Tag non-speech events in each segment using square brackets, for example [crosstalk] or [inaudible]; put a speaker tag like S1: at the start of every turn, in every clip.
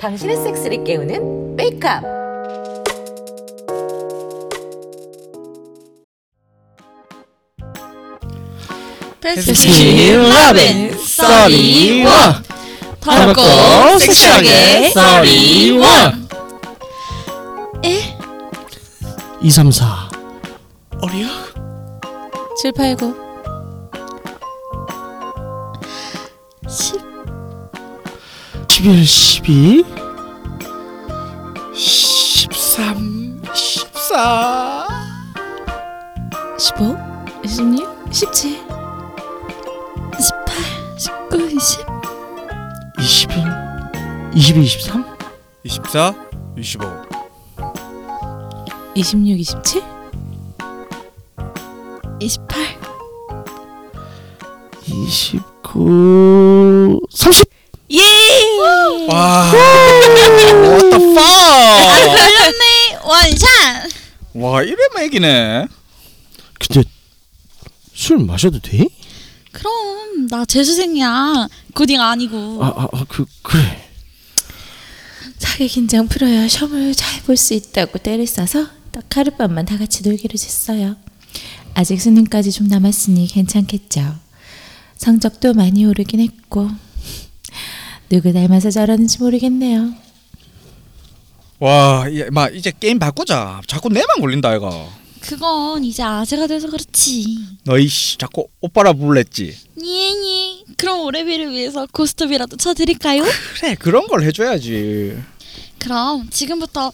S1: 당신의 섹스를 깨우는 메이크업.
S2: 패스키 러빈 썰이원 더럽고 섹시하게 썰이원
S3: 2, 3, 4
S2: 어리야?
S1: 789.
S2: 10
S3: 11, 12
S2: 13 14
S1: 15, 16, 17.
S2: 18 19 20
S3: 21 22, 23
S2: 24 25
S1: 26, 27.
S2: 28
S3: 29 30
S1: 예!
S2: 와 What the fuck
S4: 걸렸네 원샷
S2: 와 이래만 이기네
S3: 근데 술 마셔도 돼?
S4: 그럼 나 재수생이야 고딩 아니고
S3: 아, 아, 아, 그 그래
S1: 사기 긴장 풀어야 시험을 잘 볼 수 있다고 때를 써서 딱 하룻밤만 다 같이 놀기로 했어요. 아직 수능까지 좀 남았으니 괜찮겠죠. 성적도 많이 오르긴 했고 누구 닮아서 저러는지 모르겠네요.
S2: 와, 이- 마 이제 게임 바꾸자. 자꾸 내만 걸린다 이가.
S4: 그건 이제 아재가 돼서 그렇지
S2: 너희 씨 자꾸 오빠라 불랬지.
S4: 니니 그럼 올해비를 위해서 고스톱이라도 쳐드릴까요?
S2: 그래 그런 걸 해줘야지.
S4: 그럼 지금부터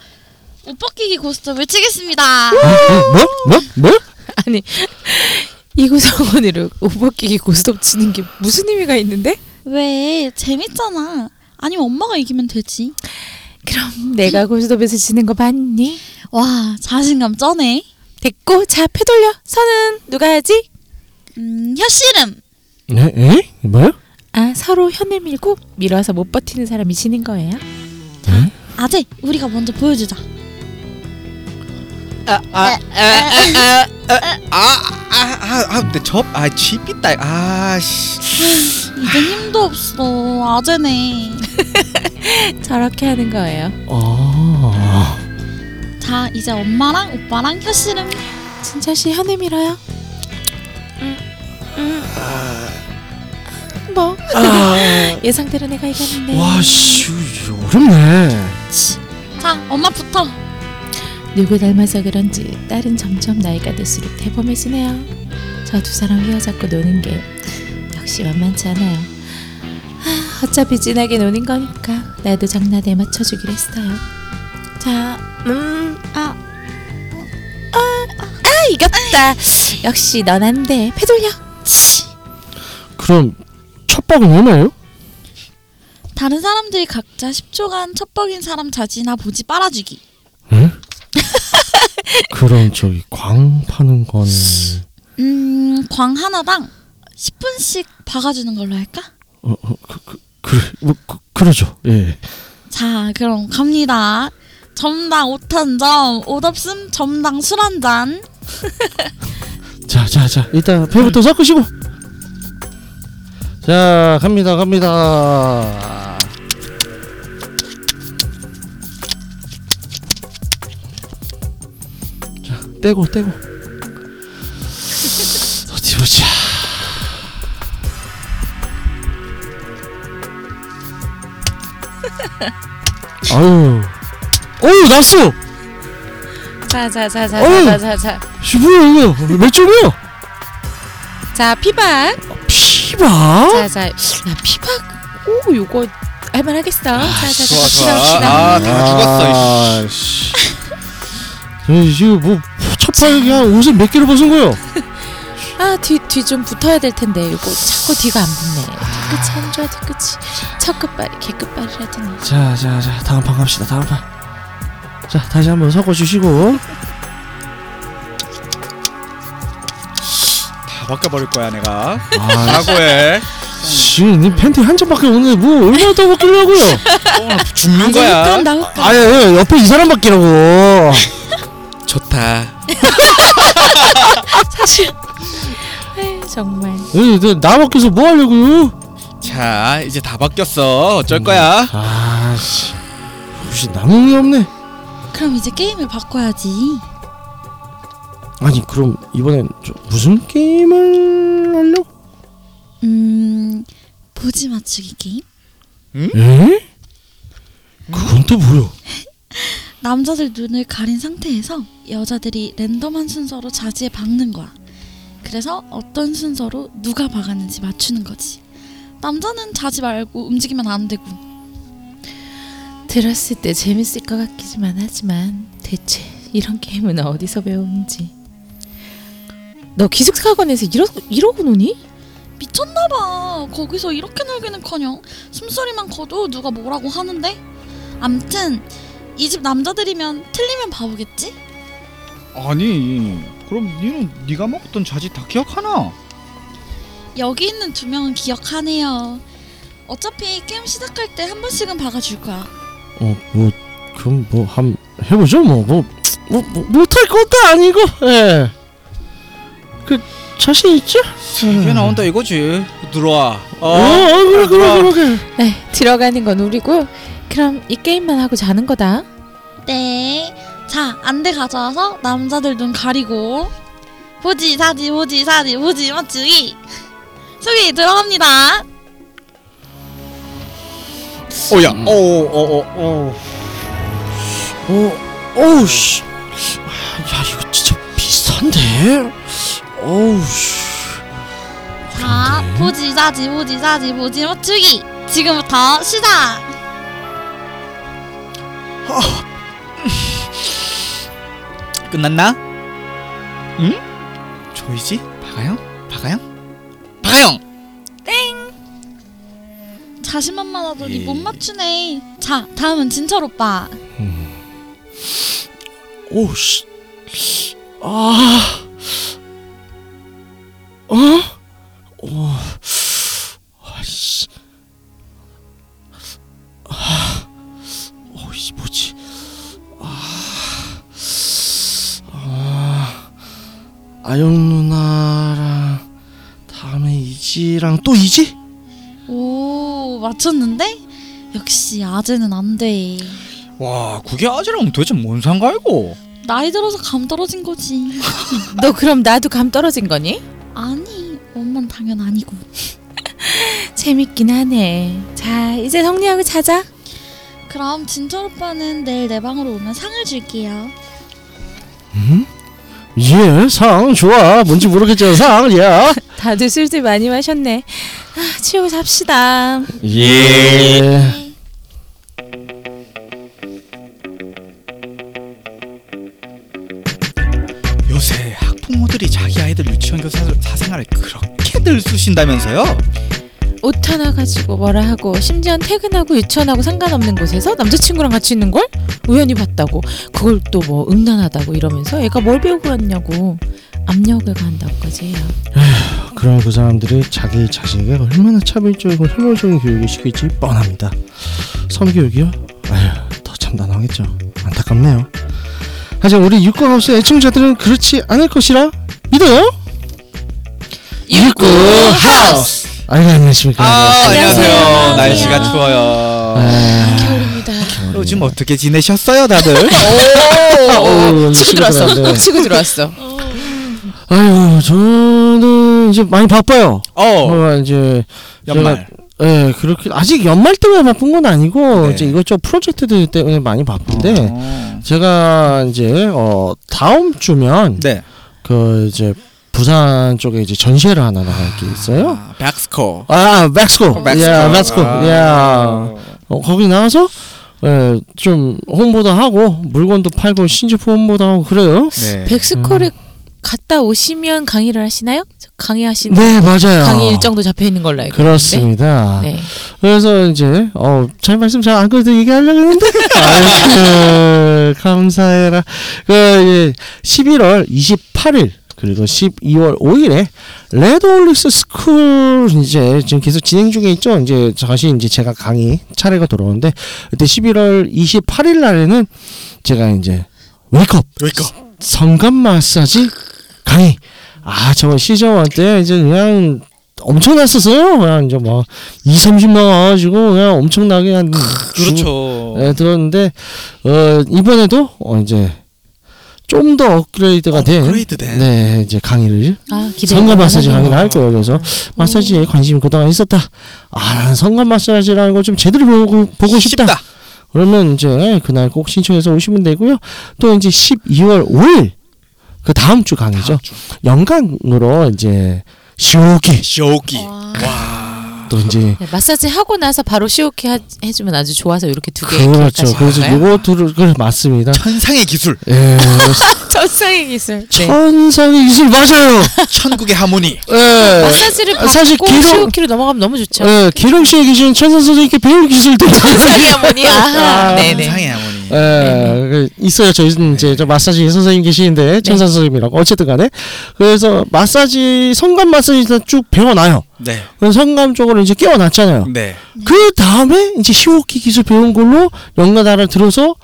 S4: 옷 벗기기 고스톱을 치겠습니다
S3: 뭐? 뭐? 뭐? [laughs]
S1: 아니 이구성원으로 옷 벗기기 고스톱 치는 게 무슨 의미가 있는데?
S4: 왜 재밌잖아 아니면 엄마가 이기면 되지
S1: 그럼 내가 고스톱에서 지는 거 봤니?
S4: 와 자신감 쩌네
S1: 됐고 자 패돌려 선은 누가 하지?
S4: 음 혀씨름
S3: 네? 에? 뭐요?
S1: 아 서로 현을 밀고 밀어서 못 버티는 사람이 지는 거예요.
S4: 아재 우리가 먼저 보여주자
S2: 아아아아아아아 근데 접아 쥐빛다 아씨
S4: 이제 힘도 없어. 아재네. [laughs]
S1: 저렇게 하는 거예요.
S3: 아.
S4: 자 이제 엄마랑 오빠랑 혀 씨름
S1: 진짜 씨 현을 밀어요. 뭐? [laughs] 예상대로 내가 이겼는데.
S3: 와 씨 어렵네.
S4: 자 엄마부터.
S1: 누구 닮아서 그런지 딸은 점점 나이가 들수록 대범해지네요. 저 두 사람 휘어잡고 노는 게 역시 만만치 않아요. 하, 어차피 진하게 노는 거니까 나도 장난에 맞춰주기로 했어요. 자, 음, 아, 아, 아 이겼다. 역시 넌 안 돼. 패돌려.
S3: 그럼 첫 박은 얼마예요?
S4: 다른 사람들이 각자 10초간 첩벅인 사람 자지나 보지 빨아주기
S3: 응? 그럼 저기 광 파는 건
S4: 음광 하나당 10분씩 박아주는 걸로 할까?
S3: 어, 어, 그, 그, 그래 뭐 그, 그러죠 예
S4: 자 그럼 갑니다 점당 옷 한 점, 옷 없음 점당 술 한 잔. [laughs]
S3: 자, 자, 자, 일단 배부터 섞으시고. 자, 갑니다, 갑니다. 자, 떼고, 떼고. 아유, 어유 났어.
S1: 자, 자, 자, 자,
S3: 어이.
S1: 자, 자, 자.
S3: 씨, 뭐야 이거? 몇 점이야?
S1: 자, 피박.
S3: 피바?
S1: 자, 자, 야, 피박. 오, 요거 할만하겠어. 자, 자, 자,
S2: 좋아,
S1: 갑시다,
S2: 좋아.
S1: 갑시다.
S2: 아, 다 죽었어,
S3: 씨. 저 지금 뭐 첫발이 한 옷을 몇 개를 벗은 거요?
S1: 아, 뒤, 뒤 좀 붙어야 될 텐데. 이거 자꾸 뒤가 안 붙네. 뒤끝이 안 좋아, 뒤끝이. 첫 끝발이 개끝발이라더니.
S3: 자, 자, 자, 다음 판 갑시다. 다음 판. 자, 다시 한번 섞어 주시고.
S2: 다 바꿔버릴 거야 내가.
S3: 아,
S2: 각오해.
S3: 지금 니 팬티 한 점밖에 없는데 뭐 얼마나 더 벗기려고요?
S2: 어, 죽는 거야.
S1: 그럼 나올까?
S3: 아예 예, 옆에 이 사람 밖이라고. [laughs]
S2: 좋다. [laughs]
S1: 에이, 정말.
S3: 에이, 너 나밖에서 뭐 하려고요?
S2: 자 이제 다 바뀌었어 어쩔 거야
S3: 아씨, 혹시 남용이 없네.
S4: 그럼 이제 게임을 바꿔야지.
S3: 아니 그럼 이번엔 저 무슨 게임을 하려고?
S4: 음, 보지 맞추기 게임?
S3: 에? 그건 또 뭐야? [laughs]
S4: 남자들 눈을 가린 상태에서 여자들이 랜덤한 순서로 자지에 박는 거야. 그래서 어떤 순서로 누가 박았는지 맞추는 거지. 남자는 자지 말고 움직이면 안 되고.
S1: 들었을 때 재밌을 것 같기만 하지만 대체 이런 게임은 어디서 배우는지. 너 기숙사관에서 이러 이러고 노니?
S4: 미쳤나봐. 거기서 이렇게 놀기는커녕 숨소리만 커도 누가 뭐라고 하는데. 암튼 이 집 남자들이면 틀리면 바보겠지?
S2: 아니 그럼 니는 네가 먹었던 자지 다 기억하나?
S4: 여기 있는 두 명은 기억하네요. 어차피 게임 시작할 때 한 번씩은 박아줄 거야.
S3: 어, 뭐 그럼 뭐 한 해보죠 뭐 뭐 뭐, 뭐, 못할 것도 아니고 예. 그 자신 있죠?
S2: 이게 나온다 이거지 들어와
S3: 어, 어 그래 그래 그래
S1: 네 들어가는 건 우리고. 그럼 이 게임만 하고 자는 거다.
S4: 네. 자, 안대 가져와서 남자들 눈 가리고 보지 사지 보지 사지 보지 맞추기 소개 들어갑니다.
S2: 오야 오오오오
S3: 어, 어우 씨. 야 이거 진짜 비싼데. 어우 씨.
S4: 자,
S3: 그런데?
S4: 보지 사지 보지 맞추기 지금부터 시작.
S2: 끝났나? 응? 조이지? 박아영? 박아영? 박아영!
S4: 자신만만하더니 못 맞추네. 자, 다음은 진철 오빠.
S3: 오우 씨. 아. 어?
S4: 맞췄는데? 역시 아재는 안 돼.
S2: 와 그게 아재랑 도대체 뭔 상관이고
S4: 나이 들어서 감 떨어진 거지. [laughs]
S1: 너 그럼 나도 감 떨어진 거니?
S4: 아니, 엄만 당연 아니고. [laughs]
S1: 재밌긴 하네. 자 이제 정리하고 자자.
S4: 그럼 진철 오빠는 내일 내 방으로 오면 상을 줄게요.
S3: 음? 예, 상 좋아. 뭔지 모르겠지만 상이야. [laughs]
S1: 다들 술들 많이 마셨네. 아, 치우고 잡시다.
S3: 예.
S2: 요새 학부모들이 자기 아이들 유치원 교사 사생활을 그렇게들 쑤신다면서요?
S1: 옷 하나 가지고 뭐라 하고 심지어 퇴근하고 유치원하고 상관없는 곳에서 남자친구랑 같이 있는 걸 우연히 봤다고 그걸 또 뭐 음란하다고 이러면서 애가 뭘 배우고 왔냐고 압력을 가한다고까지 해요.
S3: 그럼 그 사람들이 자기 자식에게 얼마나 차별적이고 혐오적인 교육을 시킬지 뻔합니다. 성교육이요? 아휴, 더 참담하겠죠. 안타깝네요. 하지만 우리 육구하우스 애청자들은 그렇지 않을 것이라 믿어요.
S1: 육구하우스!
S3: 안녕하십니까.
S2: 아 안녕하세요
S1: 안녕하세요.
S2: 날씨가 추워요
S3: 아,
S1: 겨울입니다.
S2: 요즘 어떻게 지내셨어요 다들? [laughs]
S3: 오,
S1: 치고 들어왔어. 치고 들어왔어.
S3: 아유, 저는 이제 많이 바빠요.
S2: 어
S3: 어, 이제
S2: 연말
S3: 예, 그렇게 아직 연말 때문에 바쁜 건 아니고
S2: 네.
S3: 이제 이것저것 프로젝트들 때문에 많이 바쁜데
S2: 어.
S3: 제가 이제 어 다음 주면
S2: 네
S3: 그 이제 부산 쪽에 이제 전시회를 하나 나갈 게 있어요.
S2: 아, 백스코
S3: 아, 멕시코. 야, 멕시코.
S2: 아.
S3: 야. 어, 거기 나와서 예, 좀 홍보도 하고 물건도 팔고 신제품 홍보도 하고 그래요.
S2: 네.
S1: 벡스코에 갔다 오시면 강의를 하시나요? 강의하시는
S3: 네, 맞아요.
S1: 강의 일정도 잡혀 있는 걸로 알고
S3: 그렇습니다.
S1: 있는데. 네.
S3: 그래서 이제 어잘 말씀 잘 안 그래도 얘기하려고 했는데 [laughs] 아유 감사해라 그 이제 11월 28일 그리고 12월 5일에 레드올릭스 스쿨 이제 지금 계속 진행 중에 있죠 이제 다시 이제 제가 강의 차례가 돌아오는데 그때 11월 28일 날에는 제가 이제 웨이크업
S2: 웨이크업
S3: 성감 마사지 강의 아 저거 시즌 1때 이제 그냥 엄청났었어요. 그냥 이제 막 2, 30만 와가지고 그냥 엄청나게 한
S2: 그렇죠.
S3: 네, 들었는데 어 이번에도 어 이제 좀 더 업그레이드가 된
S2: 업그레이드 된.
S3: 네, 이제 강의를
S1: 아.
S3: 성감 마사지 강의를 할 거예요. 그래서 마사지에 관심이 그동안 있었다. 아, 난 성관 마사지라는 걸 좀 제대로 보고 보고 싶다.
S2: 쉽다.
S3: 그러면 이제 그날 꼭 신청해서 오시면 되고요. 또 이제 12월 5일 그 다음 주 강의죠. 영광으로 이제 시오기
S2: 쇼기.
S4: 와.
S2: 와.
S3: 또 이제
S1: 네, 마사지 하고 나서 바로 시오키 하, 해주면 아주 좋아서 이렇게 두 개.
S3: 그렇죠. 그래서 요거 둘을 그 맞습니다.
S2: 천상의 기술.
S3: 예, [laughs]
S1: 천상의 기술. 네.
S3: 천상의 기술 맞아요.
S2: 천국의 하모니.
S3: 예.
S1: 마사지를 받고
S3: 사실 기록-
S1: 시오키로 넘어가면 너무 좋죠.
S3: 예, 기록 씨에 계신 천선 선생님께 배울 기술들
S1: 천상의 어머니. 아하. 네네.
S2: 천상의 하모니.
S3: 예, 그 있어요. 저희는 이제 저 마사지 선생님 계시는데 천사 선생님이라고 어쨌든 간에 그래서 마사지 성감 마사지 쭉 배워놔요.
S2: 네.
S3: 그래서 성감 쪽으로 이제 끼워놨잖아요.
S2: 네.
S3: 그 다음에 이제 시오키 기술 배운 걸로 연가다를 들어서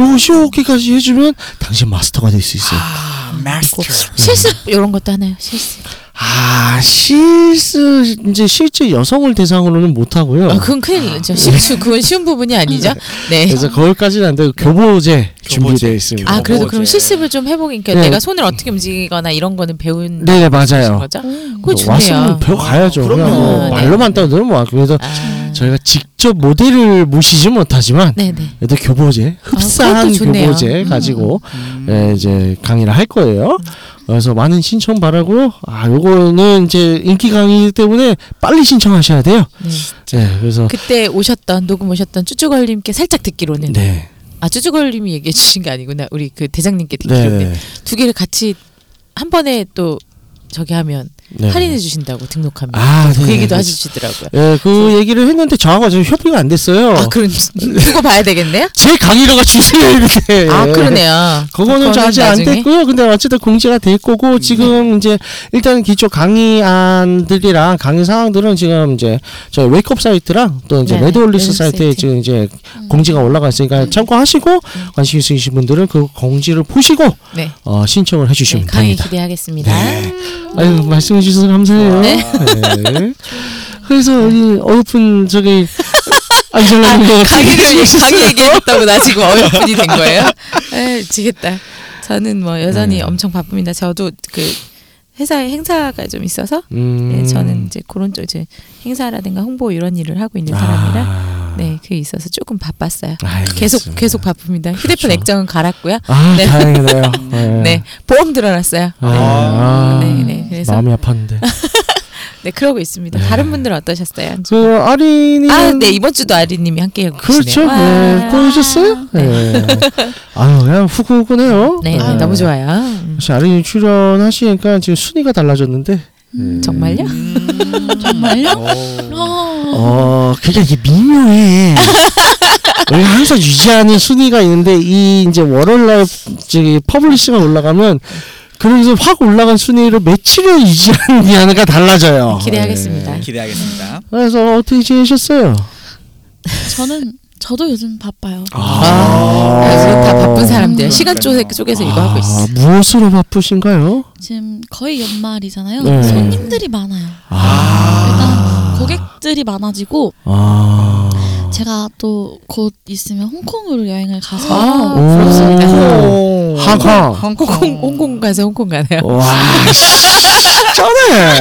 S3: 요 시오키까지 해주면 당신 마스터가 될 수 있어요.
S2: 아, 마스터.
S1: 실습 이런 것도 하나요. 실습.
S3: 아 실수 이제 실제 여성을 대상으로는 못 하고요.
S1: 아, 그건 큰일 나죠. 실수 그건 쉬운 부분이 아니죠. 네.
S3: 그래서 거기까지는 안 되고 교보제 준비되어 있습니다.
S1: 아 그래도 그럼. 실습을 좀 해보니까
S3: 네.
S1: 내가 손을 어떻게 움직이거나 이런 거는 배운
S3: 네, 맞아요.
S1: 거죠. 그거
S3: 뭐 왔으면
S1: 좋네요.
S3: 배워 가야죠.
S2: 아,
S3: 그냥. 뭐
S1: 네.
S3: 말로만 떠들면 뭐 그래서
S1: 아,
S3: 저희가 직접 모델을 모시지 못하지만
S1: 네네.
S3: 그래도 교보제 흡사한
S1: 그것도 좋네요.
S3: 교보제
S1: 음.
S3: 가지고
S2: 음.
S3: 예, 이제 강의를 할 거예요. 그래서 많은 신청 바라고요. 아, 요거는 이제 인기 강의이기 때문에 빨리 신청하셔야 돼요.
S1: 네.
S3: 네, 그래서
S1: 그때 오셨던 녹음 오셨던 쭈쭈걸님께 살짝 듣기로는
S3: 네,
S1: 아 쭈쭈걸님이 얘기해 주신 게 아니구나 우리 그 대장님께
S3: 네,
S1: 듣기로는
S3: 네,
S1: 두 개를 같이 한 번에 또 저기 하면
S3: 네.
S1: 할인해 주신다고 등록하면
S3: 아,
S1: 그
S3: 네,
S1: 얘기도
S3: 네.
S1: 해주시더라고요.
S3: 예, 그 얘기를 했는데 저하고 지금 협의가 안 됐어요.
S1: 아 그럼 두고 봐야 되겠네요. [laughs]
S3: 제 강의료가 주세요 이렇게.
S1: 아 그러네요.
S3: 그거는 저 아직 안. 됐고요. 근데 어쨌든 공지가 될 거고 지금 이제 일단 기초 강의안들이랑 강의 사항들은 지금 이제 저희 웨이크업 사이트랑 또 이제
S1: 네,
S3: 레드홀릭스
S1: 레드
S3: 사이트에
S1: 사이트.
S3: 지금 이제 공지가 올라가 있으니까 참고하시고 관심 있으신 분들은 그 공지를 보시고
S1: 네.
S3: 어, 신청을
S1: 네,
S3: 해주시면
S1: 강의
S3: 됩니다.
S1: 기대하겠습니다.
S3: 네. 아유 말씀 해 주셔서 감사해요.
S1: 네.
S3: 네. 그래서 이 어여쁜 저기 안젤라님
S1: 강의를 강의 얘기했다고 나 지금 어여쁜이 된 거예요? 에 지겠다. 저는 뭐 여전히
S3: 네.
S1: 엄청 바쁩니다. 저도 그 회사에 행사가 좀 있어서
S3: 음.
S1: 네, 저는 이제 그런 쪽 이제 행사라든가 홍보 이런 일을 하고 있는 사람이라
S3: 아.
S1: 네 그게 있어서 조금 바빴어요.
S3: 알겠습니다.
S1: 계속 계속 바쁩니다. 휴대폰
S3: 그렇죠.
S1: 액정은 갈았고요.
S3: 아
S1: 네.
S3: 다행이네요. [laughs]
S1: 네 보험 들어놨어요.
S3: 아, 아,
S1: 네, 네, 그래서-
S3: 마음이 아팠는데. [laughs]
S1: 네 그러고 있습니다.
S3: 네.
S1: 다른 분들은 어떠셨어요?
S3: 그 아린이
S1: 아, 네 이번 주도 아리님이 함께
S3: 그렇죠.
S1: 계시네요. 와.
S3: 네, 보여주셨어요? 네. 아유 그냥 후끈후끈해요.
S1: 네, 네, 너무 좋아요. 음.
S3: 사실 아린이 출연하시니까 지금 순위가 달라졌는데. 네.
S1: 정말요? [laughs]
S4: 정말요?
S2: 오.
S4: 어.
S3: 어, 그게 이게 미묘해. [laughs] 우리가 항상 유지하는 순위가 있는데 이 이제 월요일날 저기 publishing이 올라가면 그래서 확 올라간 순위를 며칠을 유지하느냐가 달라져요.
S1: 기대하겠습니다.
S3: 네.
S2: 기대하겠습니다.
S3: 그래서 어떻게 지내셨어요?
S4: 저는 저도 요즘 바빠요.
S1: 아, 요즘 다 바쁜 사람들 시간 쪼,
S2: 그러니까요.
S1: 쪼개서 이거 하고 있어.
S3: 아, 무엇으로 바쁘신가요?
S4: 지금 거의 연말이잖아요.
S3: 네.
S4: 손님들이 많아요.
S3: 아,
S4: 일단 고객들이 많아지고
S3: 아,
S4: 제가 또 곧 있으면 홍콩으로 여행을 가서
S1: 아,
S3: 오.
S1: 부럽습니다.
S3: 하하.
S1: 홍콩 홍콩 가서 홍콩 가네요.
S3: 와, 쩌네.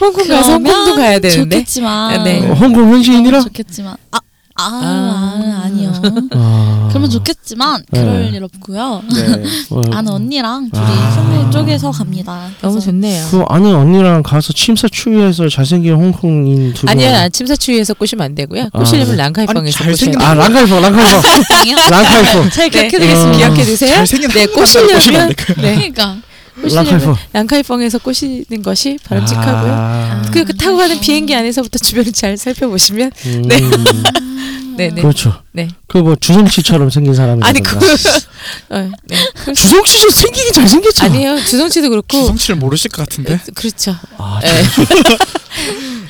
S1: 홍콩 가서 홍콩도 가야 되는데.
S4: 좋겠지만
S1: 아, 네.
S3: 홍콩 현지인이라?
S4: 좋겠지만 아, 아,
S1: 아.
S4: 아 아 니요.
S3: 아,
S4: 그러면 좋겠지만
S3: 네.
S4: 그럴 일 없고요.
S2: 네. [laughs]
S3: 어,
S4: 아는 언니랑 둘이
S3: 아.
S4: 쪼개서 갑니다.
S1: 너무
S4: 그래서
S1: 좋네요.
S3: 그 아는 언니랑 가서 침사 추위해서 잘생긴 홍콩인 두 분.
S1: 아니야 침사추위에서 꼬시면 안 되고요. 꼬시려면
S3: 아,
S1: 랑카이방에서
S2: 아니,
S1: 꼬셔야
S2: 잘생긴-
S1: 돼요.
S3: 아 랑카이퍼 랑카이퍼
S4: 홍콩이요?
S3: 랑카이퍼
S4: 잘
S1: 네.
S4: 기억해두겠습니다.
S1: 기억해 두세요.
S2: 잘생긴
S1: 네
S2: 꼬시면
S1: 꼬시려면. 네
S4: 그러니까
S1: 꼬시려면 랑카이방에서 꼬시는 것이 바람직하고요.
S3: 아,
S1: 그, 그 타고 가는 비행기 안에서부터 주변을 잘 살펴보시면
S3: 음,
S1: 네. [laughs] 네네
S3: 그렇죠
S1: 네.
S3: 그 뭐 주성치처럼 생긴 사람이
S1: 아니 그 어, 네.
S3: 주성 씨좀 생기기 잘 생겼죠.
S1: 아니에요. 주성 씨도 그렇고.
S2: 주성 씨를 모르실 것 같은데.
S1: 그렇죠.
S3: 아,
S1: 네. [laughs]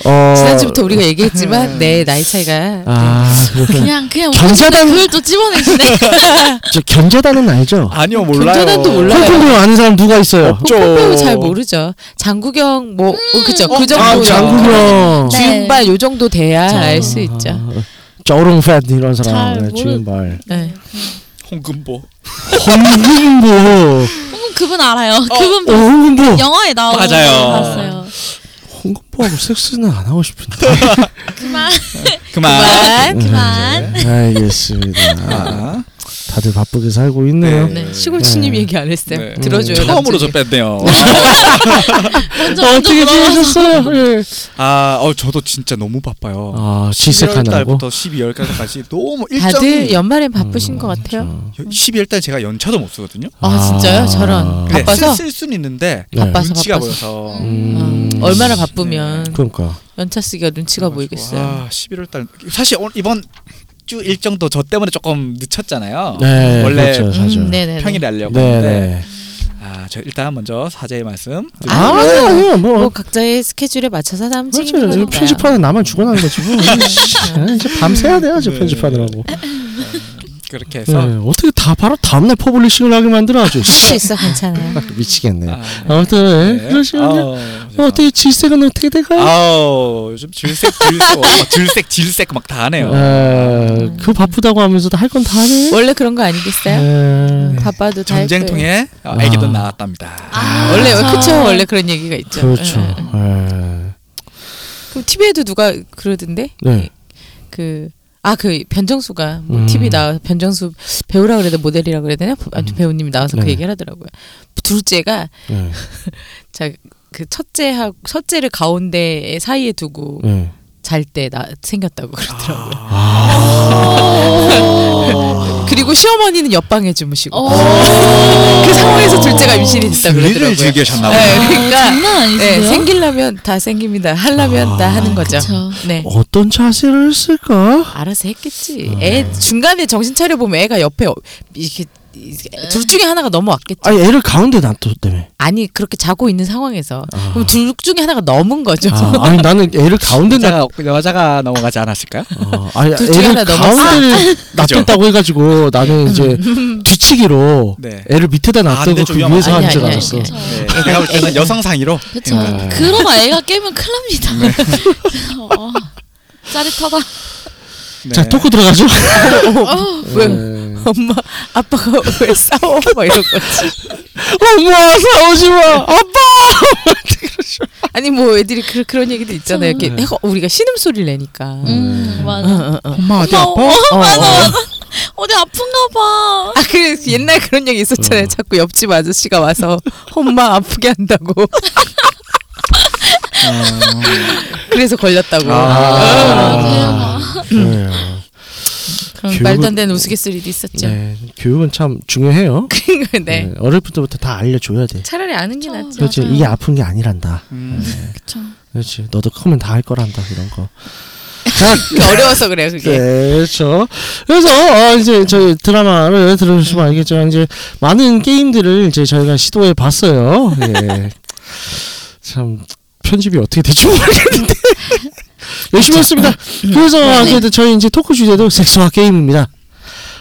S3: 어,
S1: 지난주부터 우리가 얘기했지만 네 나이 차이가
S3: 아, 그렇구나.
S4: 그냥 그냥
S3: 견자단-
S4: 그걸 또 집어내시네. [laughs]
S3: 저 견자단은 알죠?
S2: 아니요 몰라요.
S1: 견자단도 몰라요.
S3: 홍콩 아는 사람 누가 있어요?
S2: 없죠.
S1: 뽀뽀 잘 모르죠. 장구경 뭐 어, 그죠 그 정도
S3: 아, 장구경.
S4: 네.
S1: 주윤발 요 정도 돼야 알 수 있죠.
S3: 아, 쪼롱 팻 이런 사람
S4: 잘
S3: 네,
S4: 모르-
S3: 주인발
S1: 네.
S2: 홍금보.
S3: 홍금보
S4: 음, 그분 알아요. 그분
S3: 어, 홍금보
S4: 영화에 나오고
S2: 맞아요.
S4: 봤어요.
S3: 홍금보하고 섹스는 안 하고 싶은데
S4: 그만 [laughs]
S2: 그만.
S1: 그만.
S4: 그만.
S3: 네, 알겠습니다
S2: 아,
S3: 다들 바쁘게 살고 있네요
S2: 네.
S1: 네. 시골치님 얘기 안 했어요.
S2: 네.
S1: 들어줘요.
S2: 처음으로 저. 뺐네요. [laughs]
S4: 먼저
S3: 어,
S4: 먼저
S3: 어떻게
S4: 물어봐서.
S3: 지내셨어요? 예.
S2: 아, 어 저도 진짜 너무 바빠요.
S3: 아
S2: 11월
S3: 질색하느라고
S2: 달부터 12월까지 너무 일정이
S1: 다들 연말엔 바쁘신 것 같아요.
S2: 12월 달 제가 연차도 못 쓰거든요.
S1: 아, 진짜요? 저런
S2: 네,
S1: 바빠서
S2: 쓸, 쓸 수는 있는데
S3: 네.
S1: 바빠서
S2: 눈치가
S1: 바빠서.
S2: 보여서
S3: 음.
S1: 어, 얼마나 바쁘면
S3: 그러니까
S1: 연차 쓰기가 눈치가
S2: 그래가지고,
S1: 보이겠어요.
S2: 아, 11월 달 사실 오늘 이번 주 일정도 저 때문에 조금 늦췄잖아요.
S3: 네
S2: 원래
S3: 그렇죠 사실
S1: 음, 네네.
S2: 평일에 하려고 했는데
S3: 네네
S2: 아, 저 일단 먼저 사죄의 말씀.
S3: 아,
S1: 아,
S3: 아니요 뭐뭐
S1: 각자의 스케줄에 맞춰서 다음
S3: 그렇죠
S1: 찍는 거니까.
S3: 편집하는 나만 죽어나는 거지 뭐 [laughs] 이제 밤새야 돼요 저
S2: 네.
S3: 편집하느라고
S2: 그렇게 해서
S3: 네, 어떻게 다 바로 다음날 publishing을 하게 만들어가지고
S1: 할수 있어 괜찮아요.
S3: 미치겠네
S2: 아,
S3: 아무튼 네,
S2: 네.
S3: 그러시군요
S2: 아우,
S3: 어, 어떻게 질색은 어떻게 돼가요?
S2: 아우 요즘 질색 질색 어, 막 질색 질색 막 다 하네요.
S3: 아, 그 바쁘다고 하면서도 할 건 다 하네.
S1: 원래 그런 거 아니겠어요?
S3: 네.
S1: 바빠도 다
S2: 전쟁통에 어,
S3: 아.
S2: 나왔답니다.
S4: 아,
S1: 원래
S4: 그쵸.
S1: 그쵸 원래 그런 얘기가 있죠.
S3: 그렇죠.
S1: 예.
S3: 예.
S1: 그럼 TV에도 누가 그러던데
S3: 네.
S1: 그. 아 그 변정수가 뭐
S3: 음.
S1: TV 나 변정수 배우라 그래도 모델이라 그래야 되나 아무튼 배우님이 나와서
S3: 네.
S1: 그 얘기를 하더라고요. 둘째가
S3: 네. [laughs]
S1: 자그 첫째하고 첫째를 가운데 사이에 두고
S3: 네.
S1: 잘때 나 생겼다고 그러더라고요.
S3: 아.
S1: 그리고 시어머니는 옆방에 주무시고
S4: 오.
S1: 그 상황에서 둘째가 임신이 됐다
S2: 스릴을
S1: 그러더라고요.
S2: 즐기셨나
S1: 네,
S2: 보다.
S1: 그러니까
S4: 장난 아니세요?
S1: 네, 생기려면 다 생깁니다. 하려면 다 하는 거죠.
S4: 그쵸.
S1: 네.
S3: 어떤 자세를 쓸까?
S1: 알아서 했겠지.
S3: 아.
S1: 애 중간에 정신 차려 보면 애가 옆에 어- 이렇게 둘 중에 하나가 넘어왔겠죠.
S3: 아니 애를 가운데 놔뒀다며.
S1: 아니 그렇게 자고 있는 상황에서
S3: 아.
S1: 그럼 둘 중에 하나가 넘은 거죠.
S3: 아, 아니 나는 애를 가운데 놔.
S2: 여자가, 여자가 넘어가지 않았을까요?
S3: 어, 아니
S1: 둘 중에
S3: 애를
S1: 하나 넘었어.
S3: 가운데 [laughs] 놔뒀다고 해가지고 나는 이제 [laughs] 뒤치기로
S2: 네.
S3: 애를 밑에다
S2: 아,
S3: 놔두고
S2: 근데
S3: 그
S2: 좀.
S3: 위에서 하는 줄
S1: 아니,
S3: 알았어.
S1: 아니,
S2: 네. 볼 때는 여성 상의로
S4: 그쵸.
S3: 네.
S4: 그러다 애가 깨면 큰일 납니다. [laughs] 어, 짜릿하다.
S2: 네.
S3: 자 토크 들어가죠.
S1: 왜
S3: 네.
S1: 엄마 아빠가 왜 싸워 막 이런 거지.
S3: 엄마 싸우지 마. 아빠.
S1: 아니 뭐 애들이 그, 그런 얘기도 있잖아요. 이렇게
S3: 네.
S1: 우리가 신음 소리를 내니까.
S4: 음 맞아.
S1: 어, 어, 어.
S2: 엄마 어디
S4: 엄마,
S2: 아파?
S1: 어, 어.
S4: 어디 아픈가 봐.
S1: 아, 그 옛날 그런 얘기 있었잖아요.
S3: 어.
S1: 자꾸 옆집 아저씨가 와서 엄마 아프게 한다고. 그래서 걸렸다고.
S2: 아.
S4: 대박.
S3: 그래요.
S1: 그럼
S3: 교육은-
S1: 말도 안 되는 우스갯소리도 있었죠.
S3: 네, 교육은 참 중요해요. [laughs]
S1: 그러니까 네.
S3: 네, 어릴 때부터 다 알려줘야 돼.
S1: 차라리 아는 게. 낫죠.
S3: 그렇지
S4: 맞아요.
S3: 이게 아픈 게 아니란다.
S2: 음.
S4: 그쵸.
S3: 그렇지 너도 크면 다 할 거란다 이런 거. [laughs]
S1: 어려워서 그래요, 그게.
S3: 네, 그렇죠. 그래서 어, 이제 저희 드라마를 들으시면 알겠지만 이제 많은 게임들을 이제 저희가 시도해 봤어요. 예. [laughs] 참 편집이 어떻게 될지 모르겠는데 열심히 했습니다. 그래서 아무래도 저희 이제 토크 주제도 섹스와 게임입니다.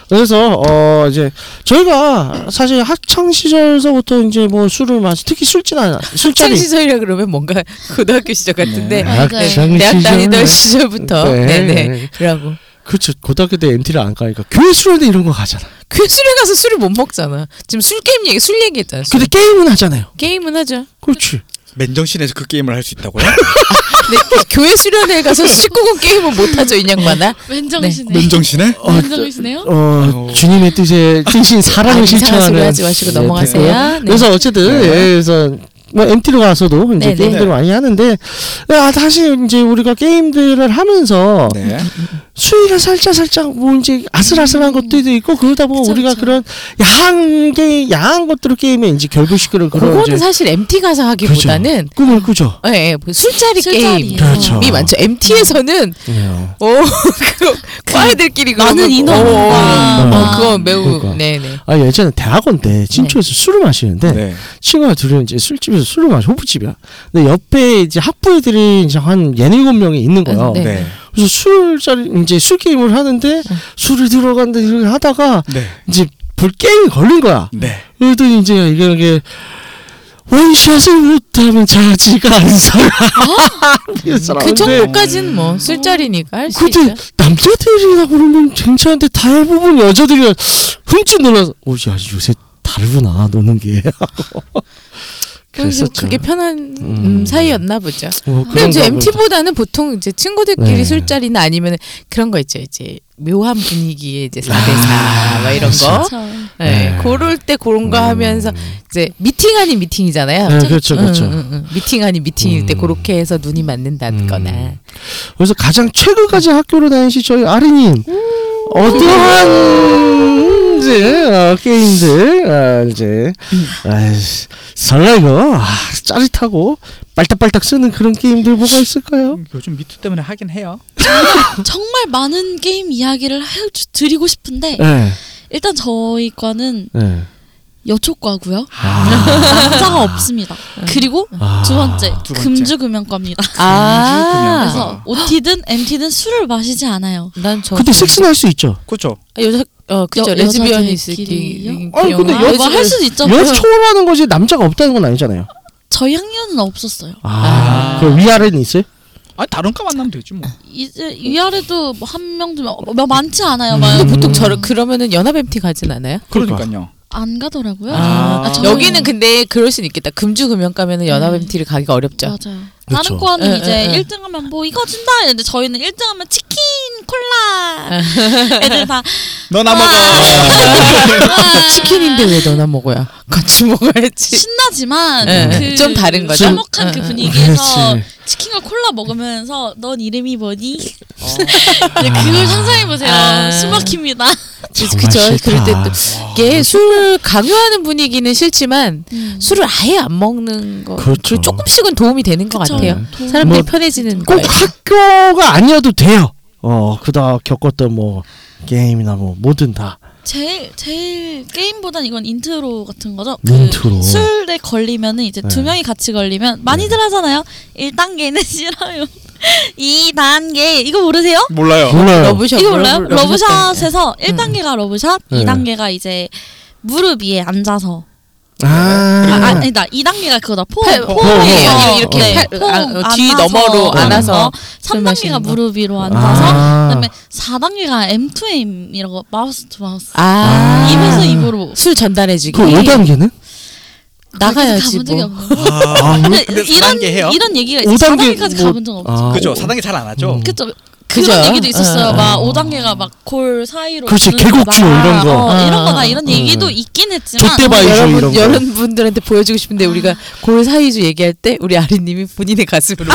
S3: 그래서 어 이제 저희가 사실 학창 시절서부터 이제 뭐 술을 마시 특히
S1: 학창
S3: 술자리
S1: 시절이라 그러면 뭔가 [laughs] 고등학교 시절 같은데
S2: 네.
S3: 학창
S1: 대학 다니던
S3: 시절.
S1: 시절부터
S3: 네.
S1: 네 네 그러고
S3: 그렇죠 고등학교 때 MT를 안 가니까 교회 수련회 이런 거 가잖아.
S1: 교실에 가서 술을 못 먹잖아. 지금 술 게임 얘기 술 얘기했잖아. 술.
S3: 근데 게임은 하잖아요.
S1: 게임은 하죠.
S3: 그렇지.
S2: 맨정신에서 그 게임을 할 수 있다고요?
S1: 근데 [laughs] 교회 수련회 가서 19금 게임은 못 하죠 인양반아. [laughs]
S4: 맨정신에.
S2: 맨정신에?
S4: 맨정신에요?
S3: 어
S2: 아이고.
S3: 주님의 뜻에 [laughs] 뜻인 사랑을
S1: 아, 이상한 소리
S3: 실천하는
S1: 하지 마시고
S3: 네,
S1: 넘어가세요. 네.
S3: 그래서 어쨌든
S2: 네.
S3: 예, 그래서 뭐 MT로 가서도 이제
S1: 네네.
S3: 게임들을 많이 하는데 아 다시 이제 우리가 게임들을 하면서
S2: 네.
S3: 수위가 살짝 살짝 뭐 이제 아슬아슬한 것들도 있고 그러다 보면
S4: 그쵸,
S3: 우리가
S4: 그쵸.
S3: 그런 야한 게 야한 것들을 게임에 이제 결부시키는 그런
S1: 그거는
S3: 이제
S1: 사실 MT 가서 하기보다는
S3: 꿈을 꾸죠.
S1: 예, 예, 그 술자리. 게임이
S3: 그렇죠.
S1: 많죠. MT에서는
S3: 예.
S1: 오 [laughs] 그거 과애들끼리
S4: 많은 인원과
S1: 어, 어,
S3: 막
S1: 어, 그거 매우
S3: 그러니까.
S1: 네네.
S3: 아 예전에 대학원 때 친초에서 술을 마시는데
S2: 네.
S3: 친구가 둘이 이제 술집에서 술을 마셔 호프집이야. 근데 옆에 이제 학부 애들이 이제 한 예닐곱 명이 있는 거예요.
S1: 네.
S2: 네.
S3: 그래서 술자리 이제 술 게임을 하는데 술을 들어간다 이렇게 하다가
S2: 네.
S3: 이제 볼 게임이 걸린 거야.
S2: 네.
S3: 그래도 이제 이게 이게 원샷을 못하면 자지가 않은 사람. [laughs] 그 사람.
S1: 그 정도까지는 뭐 술자리니까 할수
S3: 근데
S1: 있죠.
S3: 남자들이라 그러면 괜찮은데 대부분 여자들이 훔쳐 놀라서 오야 요새 다르구나 노는 게. [laughs]
S1: 그래서
S3: 그랬었죠.
S1: 그게 편한 음,
S3: 음.
S1: 사이였나 보죠.
S3: 뭐
S1: 근데 이제. MT보다는 보통 이제 친구들끼리
S3: 네.
S1: 술자리나 아니면 그런 거 있죠. 이제 묘한 분위기에 이제 4대 4
S3: 아,
S1: 막 이런 거.
S4: 그쵸.
S1: 네.
S3: 네.
S1: 그럴 때 그런 거
S3: 음.
S1: 하면서 이제 미팅 아닌 미팅이잖아요.
S3: 네, 그렇죠, 그렇죠.
S1: 응, 응, 응. 미팅 아닌 미팅일 때
S3: 음.
S1: 그렇게 해서 눈이 맞는다거나.
S3: 음. 그래서 가장 최근까지 학교를 다니시 저희 아리님 어떠한 이제 어, 게임들 아, 이제 아이씨, 설레고 아, 짜릿하고 빨딱빨딱 쓰는 그런 게임들 뭐가 있을까요?
S2: 요즘 미투 때문에 하긴 해요.
S4: 정말 많은 게임 이야기를 해 드리고 싶은데
S3: 네,
S4: 일단 저희 과는
S3: 네.
S4: 여초과고요.
S3: 아,
S4: 남자가 없습니다. 그리고
S3: 아.
S4: 두 번째
S2: 두 번째.
S4: 금주금연과입니다.
S1: 아,
S4: 그래서 OT든 MT든 술을 마시지 않아요.
S1: 난 저
S3: 근데 섹스는 할 수 있죠.
S2: 그렇죠.
S1: 여자 어 그죠
S4: 여-
S1: 레즈비언이
S4: 여자들끼리요?
S1: 있기
S3: 아니, 근데
S4: 아, 뭐할 수도 있죠.
S3: 여초라는 것이 남자가 없다는 건 아니잖아요.
S4: 저희 학년은 없었어요.
S3: 아,
S2: 아.
S3: 그 위아래는 있어요?
S2: 아니 다른 과 만나면 되지 뭐.
S4: 이제 위아래도 뭐한 명, 두 명, 뭐 많지 않아요.
S3: 음.
S4: 막
S1: 근데 보통 저 그러면은 연합 MT 가진 않아요?
S2: 그러니까요.
S4: 안 가더라고요.
S2: 아.
S4: 아, 저는-
S1: 여기는 근데 그럴 수는 있겠다. 금주 금연 가면은 연합
S4: 네.
S1: MT를 가기가 어렵죠.
S4: 맞아요.
S3: 그쵸.
S4: 다른 과는
S1: 응,
S4: 이제
S1: 응, 응.
S4: 1등 하면 뭐 이거 준다 이랬는데 저희는 1등 하면 치킨, 콜라. 애들 다
S2: 너나 먹어.
S4: 와. [laughs]
S1: 치킨인데 왜 너나 먹어야? 같이 먹어야지.
S4: 신나지만
S1: 네, 그좀 다른 거죠?
S4: 서먹한 그. 분위기에서
S3: 그렇지.
S4: 치킨과 콜라 먹으면서 넌 이름이 뭐니? [laughs] 이제 그걸 상상해 보세요.
S1: 아.
S4: 숨 막힙니다.
S1: 그죠.
S3: 정말
S1: 그럴 때
S3: 싫다.
S1: 또 이게 술 강요하는 분위기는 싫지만
S4: 음.
S1: 술을 아예 안 먹는 거
S3: 그렇죠.
S1: 그 조금씩은 도움이 되는 것
S4: 그쵸.
S1: 같아요.
S4: 도움.
S1: 사람들이
S3: 뭐
S1: 편해지는
S3: 꼭
S1: 거예요.
S3: 학교가 아니어도 돼요. 어, 그다 겪었던 뭐 게임이나 뭐 뭐든 다.
S4: 제일 제일 게임보단 이건 인트로 같은 거죠.
S3: 인트로.
S4: 그 술에 걸리면은 이제 두
S3: 네.
S4: 명이 같이 걸리면 많이들 하잖아요. 1단계는 [laughs] 싫어요. 2단계 이거 모르세요?
S2: 몰라요.
S3: 몰라요.
S1: 러브샷
S4: 이거 몰라요?
S1: 러브-
S4: 러브샷에서 1단계가 러브샷,
S3: 네.
S4: 2단계가 이제 무릎 위에 앉아서
S3: 아,
S4: 아, 아, 아니다. 2단계가 그거다. 포.
S1: 팔-
S4: 포.
S1: 포옹이에요.
S4: 어,
S1: 이렇게
S4: 네.
S1: 팔-
S4: 포
S1: 아, 어, 뒤
S4: 안아서
S1: 너머로
S3: 안아서
S4: 거.
S1: 술
S4: 3단계가
S1: 마시는 거.
S4: 무릎 위로 앉아서
S3: 아.
S4: 그다음에 4단계가 M2M이라고 마우스 투 마우스.
S1: 아,
S4: 입에서 입으로.
S1: 술 전달해주기.
S3: 그 5단계는?
S1: 나가야지
S4: 가본 적이
S1: 뭐.
S4: 없는데.
S2: 아,
S4: 근데, 이런
S2: 4단계 해요?
S4: 이런 얘기가 있어.
S3: 5단계
S4: 4단계까지
S3: 뭐-
S4: 가본 적 없지.
S3: 아,
S2: 그죠.
S3: 오-
S2: 4단계 잘 안 하죠.
S3: 음.
S4: 그쵸.
S1: 그죠?
S4: 그런 얘기도 있었어요.
S1: 어,
S4: 막
S3: 어.
S4: 5단계가 막골 사이로
S3: 그렇지,
S4: 거다.
S3: 이런 거.
S4: 어, 이런
S1: 어,
S4: 거다 이런
S3: 어.
S4: 얘기도 있긴 했지만
S3: 족대바이 이런
S1: 여러분
S3: 거.
S1: 여러분들한테 보여주고 싶은데 우리가 골 사이즈 얘기할 때 우리 아리님이 본인의 가슴으로 [laughs]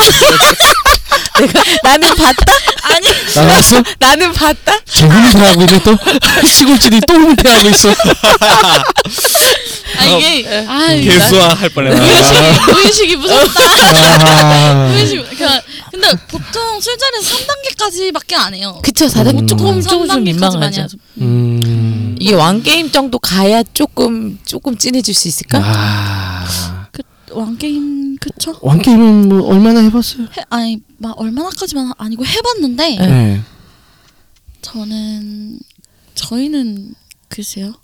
S1: 내가 나는 봤다
S4: 아니
S3: 나갔어?
S1: 나는 봤다
S3: 제 은퇴하고 있네 또 [laughs] 시골집이 또 은퇴하고 있어.
S4: 아 이게 아 이게
S2: 개수화 할 뻔했네.
S4: 무의식이 무의식이 무섭다.
S3: 아,
S4: 무의식. 그 근데 보통 술자리에서 3단계까지밖에 안 해요.
S1: 그쵸 4단계
S3: 음.
S1: 조금 조금 좀
S4: 3단계까지 많이
S1: 민망하죠
S4: 하죠.
S3: 음.
S1: 이게 왕 게임 정도 가야 조금 조금 진해질 수 있을까
S3: 아.
S4: 왕 게임 그쵸?
S3: 왕 게임은 뭐 얼마나 해봤어요?
S4: 해, 아니 막 얼마나까지만 아니고 해봤는데
S1: 네.
S3: 네.
S4: 저는 저희는 글쎄요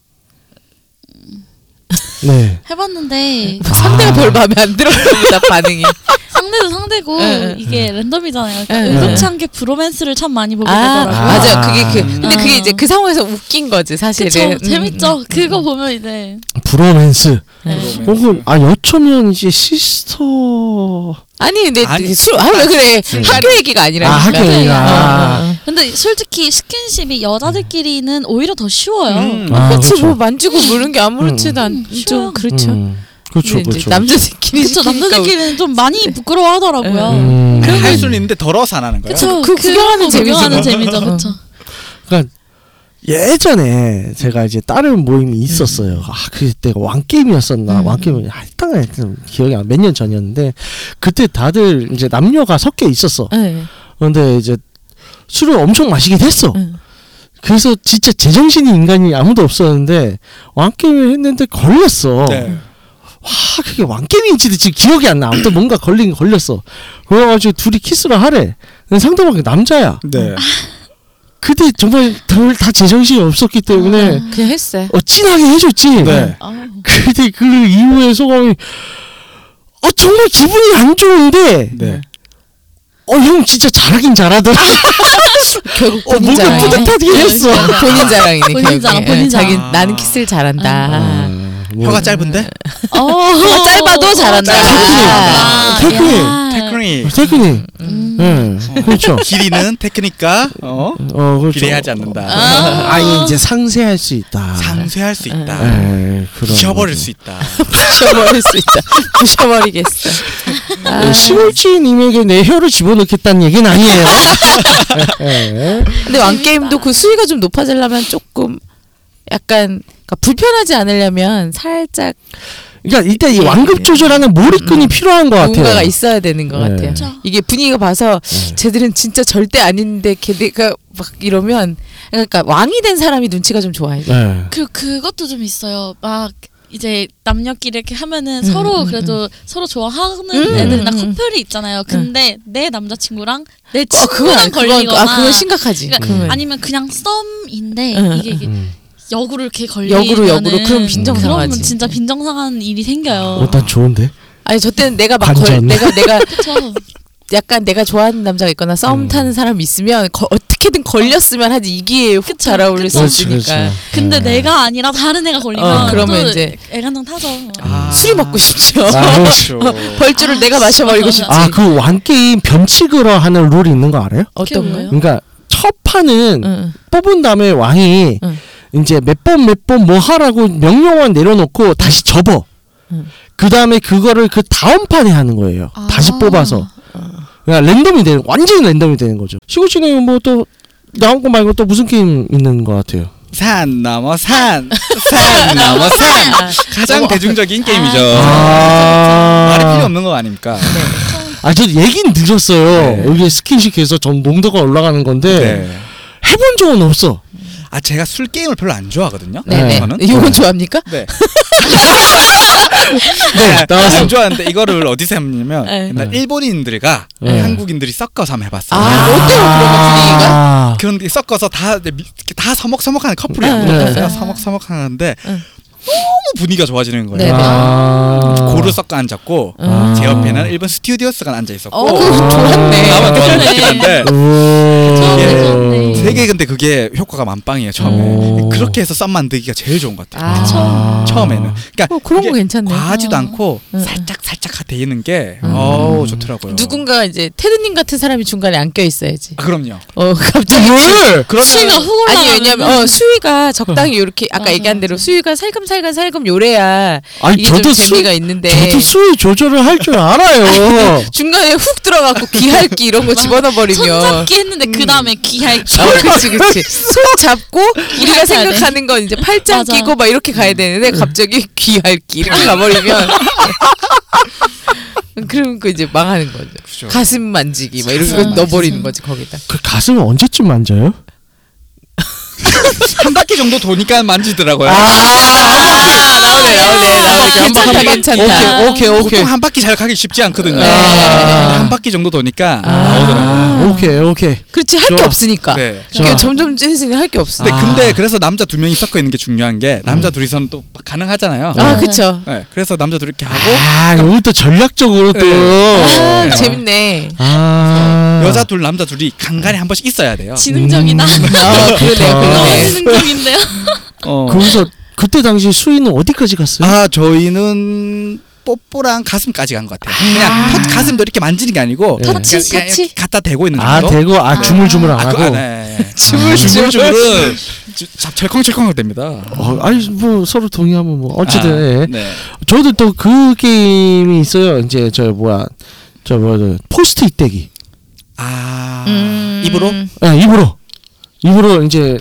S3: 네.
S4: 해봤는데
S1: 뭐 상대가
S3: 아.
S1: 별 마음에 안 들었나 보다 반응이 [laughs]
S4: 상대도 상대고
S1: 네.
S4: 이게 랜덤이잖아요. 그러니까
S1: 네.
S4: 의도치 않게 브로맨스를 참 많이 보게
S1: 아,
S4: 되더라고요.
S1: 맞아요
S3: 아.
S1: 그게 그 근데 그게
S4: 아.
S1: 이제 그 상황에서 웃긴 거지 사실은
S4: 그쵸
S1: 음,
S4: 재밌죠.
S1: 음,
S4: 그거 보면 이제
S3: 브로맨스.
S1: 네.
S3: 혹은 아 여초면 이제 sister.
S1: 아니 근데
S2: 아니,
S1: 술아왜 그래
S2: 술.
S1: 학교 얘기가 아니라
S3: 아 학교 얘기가.
S1: 어, 어.
S4: 근데 솔직히 스킨십이 여자들끼리는 오히려 더 쉬워요.
S2: 음.
S3: 아,
S1: 그렇지
S3: 그렇죠.
S1: 뭐 만지고 물는 게 아무렇지도
S4: 음.
S1: 않,
S4: 쉬워요.
S1: 좀 그렇죠.
S3: 음. 그렇죠,
S1: 근데 이제
S3: 그렇죠.
S1: 남자들끼리
S4: 그쵸
S1: 시키니까
S4: 남자들끼리는 좀 많이 부끄러워하더라고요.
S3: 음.
S2: 할 수는 있는데 더러워서 안 하는 거예요.
S4: 그쵸
S1: 그 구경하는 재미죠.
S4: 구경하는 재미죠. 그쵸.
S3: 그러니까 예전에 제가 이제 다른 모임이 있었어요. 아 그때가 왕 게임이었었나?
S1: 음.
S3: 왕 게임 하여튼 하여튼 기억이 안 몇 년 전이었는데 그때 다들 이제 남녀가 섞여 있었어.
S1: 네.
S3: 그런데 이제 술을 엄청 마시긴 했어.
S1: 응.
S3: 그래서 진짜 제정신이 인간이 아무도 없었는데 왕 게임을 했는데 걸렸어.
S2: 네.
S3: 와 그게 왕 게임인지도 지금 기억이 안 나. 아무튼 뭔가 걸린 걸렸어. 그래가지고 둘이 키스를 하래. 근데 상대방이 남자야.
S2: 네.
S3: 그때 정말 별다 제정신이 없었기 때문에
S1: 그냥 했어요.
S3: 어, 진하게 해줬지.
S2: 네.
S4: 아우.
S3: 근데 그 이후에 소감이 어 정말 기분이 안 좋은데
S2: 네.
S3: 어 형 진짜 잘하긴 잘하더라. [laughs]
S1: 결국
S3: 어
S1: 본인
S3: 뭔가
S1: 자랑.
S3: 뿌듯하게 했어.
S1: 본인 자랑이네.
S4: 본인
S1: 결국에.
S4: 자랑, 본인
S1: 예, 자기
S2: 자랑.
S1: 나는 키스를 잘한다.
S3: 아, 뭐.
S2: 혀가 짧은데?
S4: 어.
S1: 혀가 짧아도 잘한다.
S4: 아,
S3: 테크닉.
S4: 야.
S2: 테크닉.
S3: 테크닉.
S4: 음.
S3: 예, 그렇죠.
S2: 길이는 테크닉과 어?
S3: 어, 그렇죠.
S2: 비례하지 않는다.
S4: 아.
S3: 아니 이제 상세할 수 있다.
S2: 상쇄할 수 있다.
S3: 에, 그런
S2: 부셔버릴
S3: 거죠.
S2: 수 있다. [laughs]
S1: 부셔버릴 수 있다. 부셔버리겠어. 아,
S3: 네, 시골지님에게 내 혀를 집어넣겠다는 얘기는 아니에요. [laughs] 예.
S1: 근데 왕 게임도 그 수위가 좀 높아지려면 조금 약간 그러니까 불편하지 않으려면 살짝
S3: 그러니까 일단 이
S1: 예.
S3: 완급 조절하는 몰입근이
S1: 음.
S3: 필요한 것 같아요.
S1: 뭔가가 있어야 되는 것
S3: 네.
S1: 같아요.
S4: 그쵸.
S1: 이게 분위기가 봐서
S3: 네.
S1: 쟤들은 진짜 절대 아닌데 걔네가 막 이러면 그러니까 왕이 된 사람이 눈치가 좀 좋아요.
S3: 네.
S4: 그 그것도 좀 있어요. 막 이제 남녀끼리 이렇게 하면은
S1: 음,
S4: 서로
S1: 음,
S4: 그래도 서로 좋아하는
S1: 음,
S4: 애들이나
S1: 음, 음.
S4: 커플이 있잖아요. 근데 내 남자친구랑 내
S1: 어, 그건
S4: 친구랑
S1: 아니- 그건
S4: 걸리거나
S1: 아 그건 심각하지.
S4: 그러니까. 아니면 그냥 썸인데
S1: 응,
S4: 이게, 이게
S3: 음.
S4: 역으로 이렇게 걸리면
S1: 역으로 역으로 그럼 빈정상하지.
S4: 그러면 진짜 빈정상한 일이 생겨요.
S3: 어, 난 좋은데.
S1: 아니 저 때는 내가 막 걸,
S3: 관전.
S1: 내가 내가 [laughs]
S4: 그쵸.
S1: 약간 내가 좋아하는 남자가 있거나 싸움
S3: 음.
S1: 타는 사람이 있으면 거, 어떻게든 걸렸으면 하지 이기에 훅
S4: 그쵸,
S1: 잘 어울릴 수. 있으니까
S4: 근데
S3: 음.
S4: 내가 아니라 다른 애가 걸리면
S1: 어, 그러면
S4: 또
S1: 이제
S4: 애간장 타죠.
S2: 아.
S1: 술이 먹고 싶죠.
S3: 아,
S2: 그렇죠. [laughs]
S1: 벌주를
S4: 아,
S1: 내가 마셔버리고
S4: 진짜.
S1: 싶지.
S3: 아, 그 완게임 변칙으로 하는 룰이 있는 거 알아요?
S1: 어떤
S4: 그게
S1: 거요?
S3: 그러니까 첫 판은
S1: 응.
S3: 뽑은 다음에 왕이
S1: 응.
S3: 이제 몇 번 몇 번 뭐 하라고 명령만 내려놓고 다시 접어.
S1: 응.
S3: 그 다음에 그거를 그 다음 판에 하는 거예요.
S4: 아.
S3: 다시 뽑아서. 그러니까 랜덤이 되는 완전히 랜덤이 되는 거죠. 시골 씨는 뭐 또 나온 거 말고 또 무슨 게임 있는 것 같아요?
S2: 산 넘어 산, 산 넘어 산. 가장 대중적인 게임이죠.
S3: 아,
S2: 말이 필요 없는 거 아닙니까?
S3: 아, 저 얘긴 들었어요.
S2: 네.
S3: 여기 스킨십해서 전 농도가 올라가는 건데
S2: 네.
S3: 해본 적은 없어.
S2: 아 제가 술 게임을 별로 안 좋아하거든요.
S1: 네네.
S2: 저는.
S1: 이건 좋아합니까?
S2: 네. [laughs]
S3: 네, 나와서.
S2: 안 좋아하는데 이거를 어디서 해봤냐면
S1: 네.
S2: 옛날
S3: 네.
S2: 일본인들과
S3: 네.
S2: 한국인들이 섞어서 한번 해봤어요.
S1: 아, 어때요 분위기가?
S3: 아,
S2: 그런데 섞어서 다, 다 서먹서먹하는 커플이
S1: 네.
S3: 네.
S2: 서먹서먹하는데
S1: 응.
S2: 너무 분위기가 좋아지는 거예요.
S1: 네네.
S3: 아.
S2: 고를 섞어 앉았고
S1: 아.
S2: 제 옆에는 일본 스튜디오스가 앉아 있었고
S1: 어, 그거 좋았네.
S2: 나만 한데
S4: 좋았네,
S2: 예.
S4: 좋았네.
S2: 되게 근데 그게 효과가 만빵이에요 처음에
S3: 오.
S2: 그렇게 해서 썸 만들기가 제일 좋은 것 같아요
S1: 아.
S2: 처음에는 그러니까
S1: 어, 그런 거 괜찮네.
S2: 과하지도
S4: 어.
S2: 않고
S1: 응,
S2: 살짝 살짝 데이는 게
S1: 음.
S2: 어우 좋더라고요
S1: 누군가 이제 테드님 같은 사람이 중간에 안 껴 있어야지.
S2: 아, 그럼요
S1: 어 갑자기
S3: 뭘?
S2: 그러면
S4: 수위가
S1: 아니 왜냐면 어, 수위가 적당히 이렇게 아까 얘기한 대로. 수위가 살금살 금 살금 요래야
S3: 아니
S1: 이게
S3: 저도
S1: 재미가 있는데
S3: 저도 수위 조절을 할 줄 알아요. [laughs]
S1: 중간에 훅 들어가고 귀할기 이런 거 집어넣어 버리면
S4: 손잡기 했는데 그 다음에 귀할
S1: 어, 그치 그치 손 잡고 우리가
S4: 돼.
S1: 생각하는 건 이제 팔짱
S4: 맞아.
S1: 끼고 막 이렇게 가야 되는데 갑자기 귀할기 이렇게 가버리면 [laughs] [laughs] 그럼 그 이제 망하는 거죠.
S2: 그죠.
S1: 가슴 만지기 막 이런 거
S4: 가슴
S1: 넣어버리는. 거지 거기다.
S3: 그 가슴을 언제쯤 만져요? [laughs]
S2: 한 바퀴 정도 도니까 만지더라고요
S1: 아 나오네 나오네 나오네 괜찮다 괜찮다.
S3: 오케이 오케이 오케이.
S2: 보통 한 바퀴 잘 가기 쉽지 않거든요
S1: 네.
S2: 한 바퀴 정도 도니까 나오더라고요
S3: 아, 오케이 오케이.
S1: 그렇지 할 게
S3: 좋아.
S1: 없으니까.
S2: 네.
S3: 좋아.
S1: 점점 찐으니 할게 없어.
S2: 근데,
S3: 아.
S2: 근데 그래서 남자 두 명이 섞어 있는 게 중요한 게 남자 둘이서는 또 가능하잖아요
S1: 아 그쵸.
S2: 네, 그래서 남자 둘이 이렇게 하고
S3: 아 이거 또 전략적으로 또.
S1: 아
S2: 네.
S1: 재밌네.
S3: 아
S2: 여자 둘 남자 둘이 간간히 한 번씩 있어야 돼요
S4: 지능적이다.
S1: 아 그러네
S4: 너무
S1: 그러네.
S4: 지능적인데요.
S2: 어.
S3: 거기서 그때 당시 수위는 어디까지 갔어요?
S2: 아 저희는 뽀뽀랑 가슴까지 간 것 같아요. 그냥 터- 가슴도 이렇게 만지는 게 아니고
S3: 네.
S2: 그냥
S1: 터치,
S2: 그냥
S1: 터치?
S2: 갖다 대고 있는
S3: 아
S2: 정도.
S3: 대고 아 [laughs] 주물주물 안
S2: 아,
S3: 하고.
S2: 그, 네.
S1: 주물주물.
S2: 주물 주물은 철컹철컹 됩니다.
S3: 어, 아니 뭐 서로 동의하면 뭐 어쨌든
S2: 아,
S3: 예.
S2: 네.
S3: 저도 또 그 게임이 있어요. 이제 저 뭐야 저 뭐야 포스트잇 떼기.
S2: 아
S1: 음.
S2: 입으로
S3: 예, 입으로 입으로 이제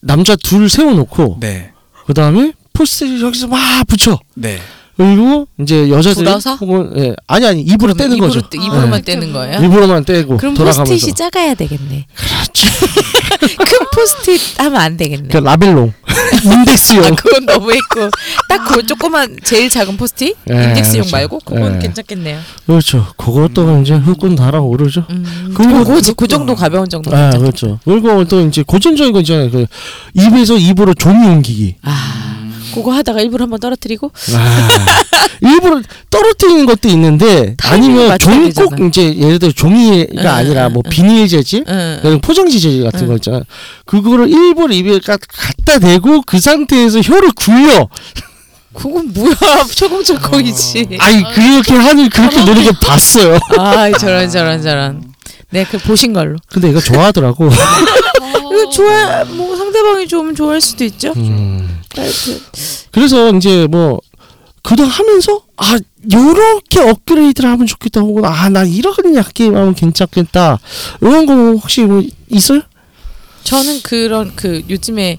S3: 남자 둘 세워놓고
S2: 네.
S3: 그 다음에 포스트잇 여기서 막 붙여.
S2: 네.
S3: 그리고 이제 여자들이
S1: 불어서?
S3: 혹은 예, 아니 아니 입으로
S1: 그러면
S3: 떼는
S1: 입으로
S3: 거죠.
S1: 떼- 입으로만
S3: 예.
S1: 떼는 거예요?
S3: 입으로만 떼고
S1: 그럼
S3: 돌아가면서.
S1: 포스트잇이 작아야 되겠네.
S3: 그렇지. [laughs]
S1: 큰 포스트잇 하면 안 되겠네.
S3: 그 라벨용 [laughs] 인덱스용.
S1: 아 그건 너무 했고 딱 그 조그만 제일 작은 포스트잇
S3: 예,
S1: 인덱스용
S3: 그렇죠.
S1: 말고 그건
S3: 예.
S1: 괜찮겠네요.
S3: 그렇죠. 그것도 이제 흑군 달아오르죠.
S1: 음,
S3: 그리고
S1: 그거 그, 그 정도 가벼운 정도.
S3: 아. 그렇죠. 그리고 또 이제 고전적인 거 있잖아요. 그 입에서 입으로 종이 옮기기.
S1: 아 그거 하다가 일부러 한번 떨어뜨리고
S3: 아, 일부러 떨어뜨리는 것도 있는데 아니면 종이 꼭. 이제 예를 들어 종이가
S1: 응,
S3: 아니라
S1: 응,
S3: 뭐
S1: 응.
S3: 비닐 재질,
S1: 응.
S3: 포장지 재질 같은
S1: 응.
S3: 거 있잖아. 그거를 일부러 입에 가- 갖다 대고 그 상태에서 혀를 굴려.
S1: 그건 뭐야 [laughs] 철컹철컹이지.
S3: 아니 그렇게 하는 그렇게 노는 거 봤어요.
S1: 아 저런 저런 저런. 네, 그 보신 걸로.
S3: 근데 이거 좋아하더라고. [laughs]
S1: 이거 좋아, 뭐 상대방이 좋으면 좋아할 수도 있죠.
S3: 음. 그래서 이제 뭐 그동안 하면서 아 요렇게 업그레이드를 하면 좋겠다 혹은 아나 이런 게임 하면 괜찮겠다 이런 거 혹시 뭐 있어요?
S1: 저는 그런 그 요즘에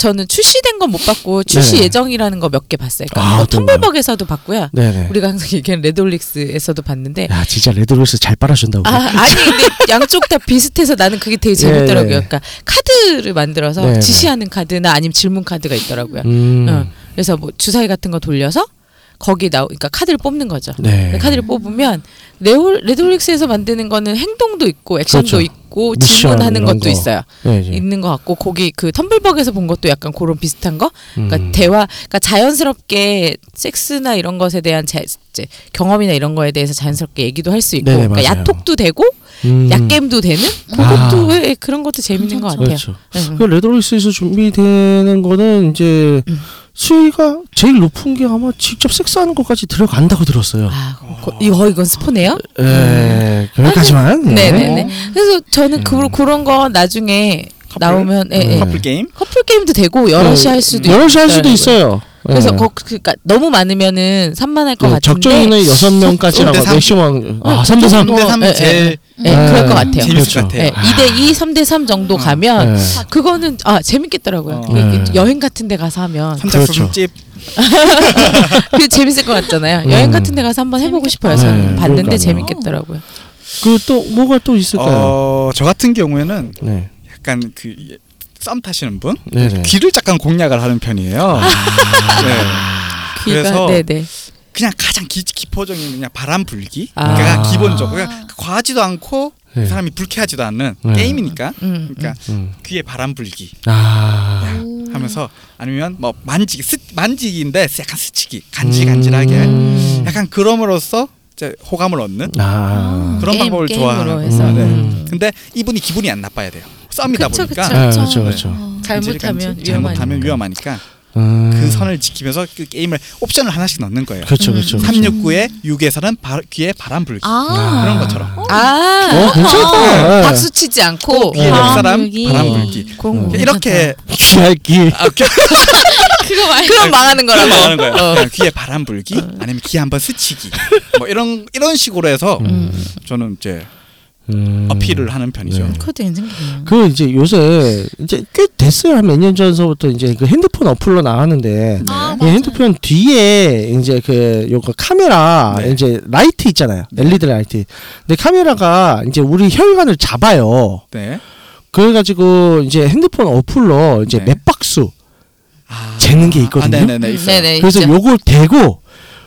S1: 저는 출시된 건 못 봤고 출시
S3: 네.
S1: 예정이라는 거 몇 개 봤어요.
S3: 아,
S1: 그러니까 뭐
S3: 어떤 거요?
S1: 텀블벅에서도 봤고요.
S3: 네네.
S1: 우리가 항상 얘기하는 레드홀릭스에서도 봤는데
S3: 야 진짜 레드홀릭스 잘 빨아준다고.
S1: 아, 아니 근데 양쪽 다 비슷해서 나는 그게 되게 재밌더라고요.
S3: 예, 예.
S1: 그러니까 카드를 만들어서
S3: 네, 네.
S1: 지시하는 카드나 아니면 질문 카드가 있더라고요.
S3: 음.
S1: 어, 그래서 뭐 주사위 같은 거 돌려서 거기 나 그러니까 카드를 뽑는 거죠.
S3: 네.
S1: 카드를 뽑으면 레올 레드올릭스에서 만드는 거는 행동도 있고 액션도
S3: 그렇죠.
S1: 있고
S3: 미션
S1: 질문하는
S3: 이런
S1: 것도
S3: 거.
S1: 있어요.
S3: 네, 네.
S1: 있는 것 같고 거기 그 텀블벅에서 본 것도 약간 그런 비슷한 거. 그러니까
S3: 음.
S1: 대화, 그러니까 자연스럽게 섹스나 이런 것에 대한 자, 이제 경험이나 이런 거에 대해서 자연스럽게 얘기도 할 수 있고,
S3: 네네,
S1: 그러니까
S3: 맞아요.
S1: 야톡도 되고
S3: 음.
S1: 약겜도 되는 그것도 왜 그런 것도 재밌는 것 같아요.
S3: 그렇죠.
S1: 응.
S3: 그 레드로스에서 준비되는 거는 이제
S1: 음.
S3: 수위가 제일 높은 게 아마 직접 섹스하는 것까지 들어간다고 들었어요.
S1: 아, 거, 이거 이건 스포네요?
S3: 예, 거기까지만. 네.
S1: 네네 네. 그래서 저는 그, 그런 거 나중에
S2: 커플?
S1: 나오면 예, 예.
S3: 네.
S2: 커플 게임.
S1: 커플 게임도 되고 여럿이 할 수도
S3: 여럿이 할 수도. 있어요.
S1: 그래서
S3: 예.
S1: 거, 그러니까 너무 많으면은 산만할 것
S3: 네,
S1: 같은데
S3: 적정 인원은 여섯 명까지라고
S2: 삼.
S3: maximum 아 3대 3.
S2: 3대 3은
S1: 예,
S2: 제일
S1: 예, 그럴 것 같아요.
S2: 재밌을
S3: 그렇죠.
S2: 것 같아요.
S1: 예, 2대 2, 3대 3 정도 가면
S3: 네.
S1: 그거는 아 재밌겠더라고요.
S2: 어.
S1: 그게
S3: 네.
S1: 여행 같은 데 가서 하면
S2: 삼작수
S3: 그렇죠.
S2: 집 [laughs]
S1: 그게 재밌을 것 같잖아요.
S3: 음.
S1: 여행 같은 데 가서 한번 해보고 싶어요.
S3: 네,
S1: 저는 봤는데
S3: 그러니까요.
S1: 재밌겠더라고요.
S3: 그 또 뭐가 또 있을까요?
S2: 어, 저 같은 경우에는
S3: 네.
S2: 약간 그 썸 타시는 분
S3: 네, 네.
S2: 귀를 약간 공략을 하는 편이에요. [laughs] 네.
S1: 귀가
S2: 그래서
S1: 네네.
S2: 그냥 가장 기, 기포적인 그냥 바람 불기.
S1: 아.
S2: 그러니까 기본적으로 그냥 과하지도 않고
S3: 네.
S2: 그 사람이 불쾌하지도 않는
S3: 네.
S2: 게임이니까.
S1: 음,
S2: 그러니까
S3: 음.
S2: 귀에 바람 불기
S3: 아.
S2: 하면서 아니면 뭐 만지기 스, 만지기인데 약간 스치기 간질간질하게
S3: 음.
S2: 약간 그럼으로써 호감을 얻는
S3: 아.
S2: 그런
S1: 게임,
S2: 방법을 좋아하는
S1: 해서.
S2: 네.
S3: 음.
S2: 근데 이분이 기분이 안 나빠야 돼요. 썸이다
S1: 그쵸,
S2: 보니까
S1: 그쵸.
S3: 아, 그렇죠, 그렇죠.
S4: 어.
S1: 잘못하면
S2: 잘못하면
S1: 위험하니까.
S3: 음.
S2: 그 선을 지키면서 그 게임을 옵션을 하나씩 넣는 거예요.
S3: 그렇죠, 그렇죠. 그렇죠.
S2: 369에 6에서는 바, 귀에 바람 불기
S4: 아.
S2: 그런 것처럼
S1: 아,
S3: 어, 괜찮다. 네.
S1: 박수 치지 않고
S2: 귀에
S4: 바람
S2: 옆 사람
S4: 불기.
S2: 바람 불기
S1: 그런 거
S2: 이렇게
S3: 귀 핥기.
S2: 아, 귀- [laughs]
S1: 그거 말 그럼 망하는 거라고.
S2: 말하는 거예요.
S1: 어.
S2: 그냥 귀에 바람 불기 아니면 귀에 한번 스치기 뭐 이런 이런 식으로 해서
S1: 음.
S2: 저는 이제
S3: 음.
S2: 어필을 하는 편이죠.
S3: 네.
S1: 그것도 괜찮겠네요.
S3: 그 이제 요새 이제 꽤 됐어요 한 몇 년 전서부터 이제 그 핸드폰 어플로 나왔는데
S4: 아,
S3: 이
S4: 맞아요.
S3: 핸드폰 뒤에 이제 그 요거 카메라
S2: 네.
S3: 이제 라이트 있잖아요
S2: 네.
S3: LED 라이트 근데 카메라가 이제 우리 혈관을 잡아요
S2: 네.
S3: 그래가지고 이제 핸드폰 어플로 이제
S2: 네.
S3: 맵박수
S2: 아,
S3: 재는 게 있거든요.
S2: 아, 네네네. 있어요.
S1: 네네.
S3: 그래서
S1: 있죠.
S3: 요걸 대고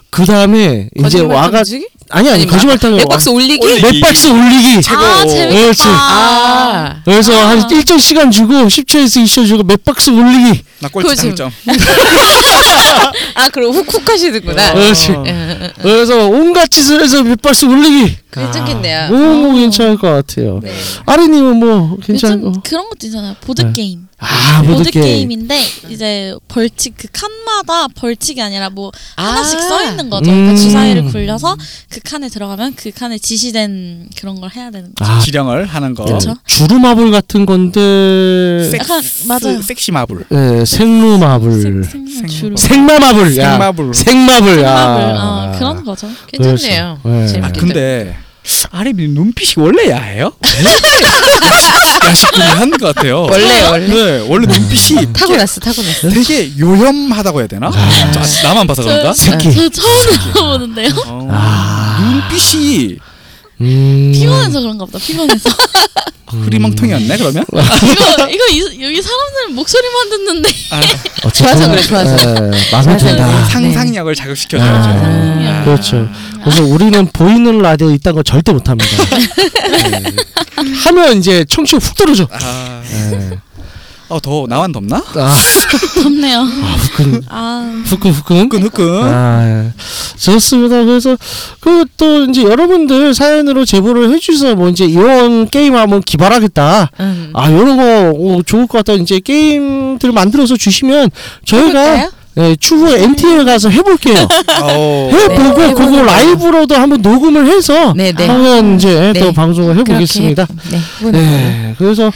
S3: 그 다음에 이제
S1: 거짓말
S3: 와가? 아니 아니
S1: 아니,
S3: 거짓말 타는
S1: 맥박스 올리기?
S2: 올리-
S3: 맵박스 올리기
S2: 최고.
S4: 아 재밌겠다.
S3: 그렇지.
S1: 아.
S3: 그래서
S4: 아.
S3: 한 일정 시간 주고 10초에서 20초 주고 맵박스 올리기
S2: 나 꼴찌
S1: 그거
S2: 당점. [laughs]
S1: 아, 그럼 훅훅 하시는구나.
S2: 어.
S3: 그렇지.
S1: 예.
S3: 그래서 온갖 짓을 해서 맥박수 올리기
S1: 괜찮겠네요.
S3: 너무 괜찮을 것 같아요
S1: 네.
S3: 아린님은 뭐
S4: 요즘
S3: 거?
S4: 그런 것도 있잖아요. 보드
S3: 네.
S4: 게임.
S3: 아
S4: 보드 게임인데 이제 벌칙 그 칸마다 벌칙이 아니라 뭐 하나씩
S1: 아.
S4: 써 있는 거죠.
S3: 음.
S4: 그러니까 주사위를 굴려서 그 칸에 들어가면 그 칸에 지시된 그런 걸 해야 되는 거죠.
S3: 아,
S2: 지령을 하는 거.
S4: 그쵸.
S3: 부루마블 같은 건데
S2: 섹스,
S4: 약간 맞아요.
S2: 섹시 마블.
S3: 예, 생루 마블
S4: 생- 생명 주로
S3: 생마 마블 야
S2: 생마블.
S3: 생마블
S4: 생마블
S3: 야
S4: 어, 그런 거죠.
S1: 괜찮네요.
S3: 그렇죠. 네.
S2: 아
S1: 재밌겠다.
S2: 근데 아림이 눈빛이 원래 야해요? [laughs] 야식꾼이 하는 것 같아요.
S1: 원래 원래
S2: 네, 원래 눈빛이
S1: 타고났어 타고났어.
S2: 되게 요염하다고 해야 되나? 저, 나만 봐서 그런가?
S3: 새끼
S4: 저 처음 [laughs] 들어보는데요.
S2: 어,
S3: 아.
S2: 눈빛이
S3: 음.
S4: 피곤해서 그런가 보다. 피곤해서. [laughs]
S2: 흐리멍텅이었네 그러면? [laughs]
S4: 이거 이거 이, 여기 사람들 목소리만 듣는데
S2: 아, [laughs]
S1: 좋아서 그래, 좋아서.
S3: 예, 마음에 든다
S2: 상상력을 자극시켜줘야죠.
S3: 아,
S2: 아.
S3: 그렇죠. 그래서 우리는 보이는 라디오 이딴 거 절대 못합니다. 네. 하면 이제 청취 훅 떨어져.
S2: 아,
S3: 네.
S2: 어, 더 나만 덥나?
S3: 아, [laughs]
S4: 덥네요.
S3: 후끈,
S4: 아
S3: 후끈, 후끈.
S2: 후끈 후끈.
S3: 아, 예. 좋습니다. 그래서 그 또 이제 여러분들 사연으로 제보를 해주셔서 뭐 이제 이런 게임 한번 기발하겠다.
S1: 음.
S3: 아, 이런 거 어, 좋을 것 같다. 이제 게임들 만들어서 주시면 저희가
S1: 해볼까요?
S3: 네, 추후에 MT에 가서 해볼게요. [laughs]
S2: 어,
S3: 해보고
S1: 네,
S3: 그거
S1: 해보는
S3: 라이브로도 한번 녹음을 해서
S1: 네, 네.
S3: 하면 이제 또
S1: 네.
S3: 방송을 해보겠습니다.
S1: 그렇게, 네. 해보는.
S3: 네, 그래서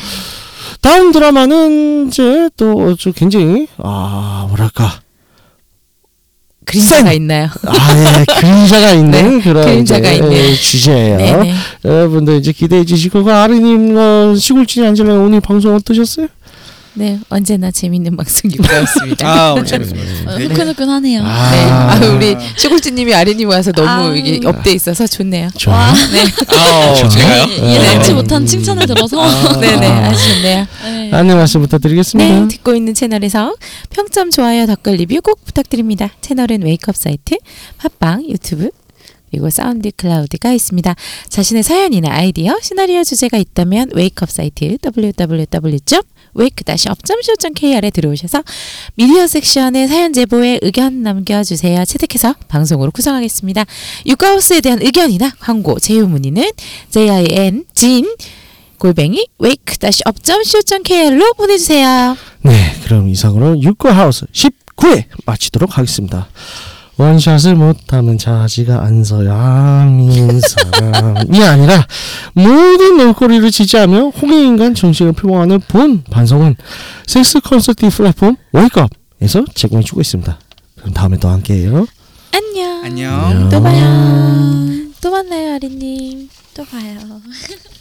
S3: 다음 드라마는 이제 또좀 굉장히 아 뭐랄까
S1: 그림자가 있나요?
S3: 아 예, 그림자가 있는 [laughs] 그런
S1: 그림자가
S3: 이제,
S1: 있는.
S3: 예, 주제예요.
S1: 네네.
S3: 여러분들 이제 기대해 주시고 그 아르님 어, 시골쥐님 안젤라 오늘 방송 어떠셨어요?
S1: 네 언제나 재밌는 방송 육가였습니다.
S2: 아, 오늘 재밌습니다.
S4: 어, 후끈후끈하네요.
S3: 아.
S1: 네. 아 우리 시골쥐님이 아린님 와서 너무
S4: 아.
S1: 이게 업돼 있어서 좋네요.
S3: 좋아.
S1: 네.
S2: 아, 어, 제가요?
S4: 예상치
S1: 네.
S4: 못한 칭찬을 들어서
S1: 네네 아주 좋네요.
S4: 네.
S3: 안내 말씀 부탁드리겠습니다.
S1: 네, 듣고 있는 채널에서 평점, 좋아요, 댓글 리뷰 꼭 부탁드립니다. 채널은 Wake Up 사이트, 팟빵, 유튜브, 그리고 SoundCloud가 있습니다. 자신의 사연이나 아이디어, 시나리오 주제가 있다면 웨이크업 사이트 www.wake-up.co.kr에 들어오셔서 미디어 섹션에 사연 제보에 의견 남겨주세요. 채택해서 방송으로 구성하겠습니다. 육가하우스에 대한 의견이나 광고, 제휴 문의는 jin 진 골뱅이 wake-up.co.kr로 보내주세요.
S3: 네, 그럼 이상으로 육과하우스 19회 마치도록 하겠습니다. 원샷을 못하면 자지가 안 서야민 사람이 아니라 모든 놀거리를 지지하며 홍익인간 정신을 표방하는 본 반성은 섹스 컨설팅 플랫폼 웨이크업에서 제공해주고 있습니다. 그럼 다음에 또 함께해요.
S1: 안녕.
S2: 안녕.
S1: 또 봐요. 또 만나요, 아리님.
S4: 또 봐요. [laughs]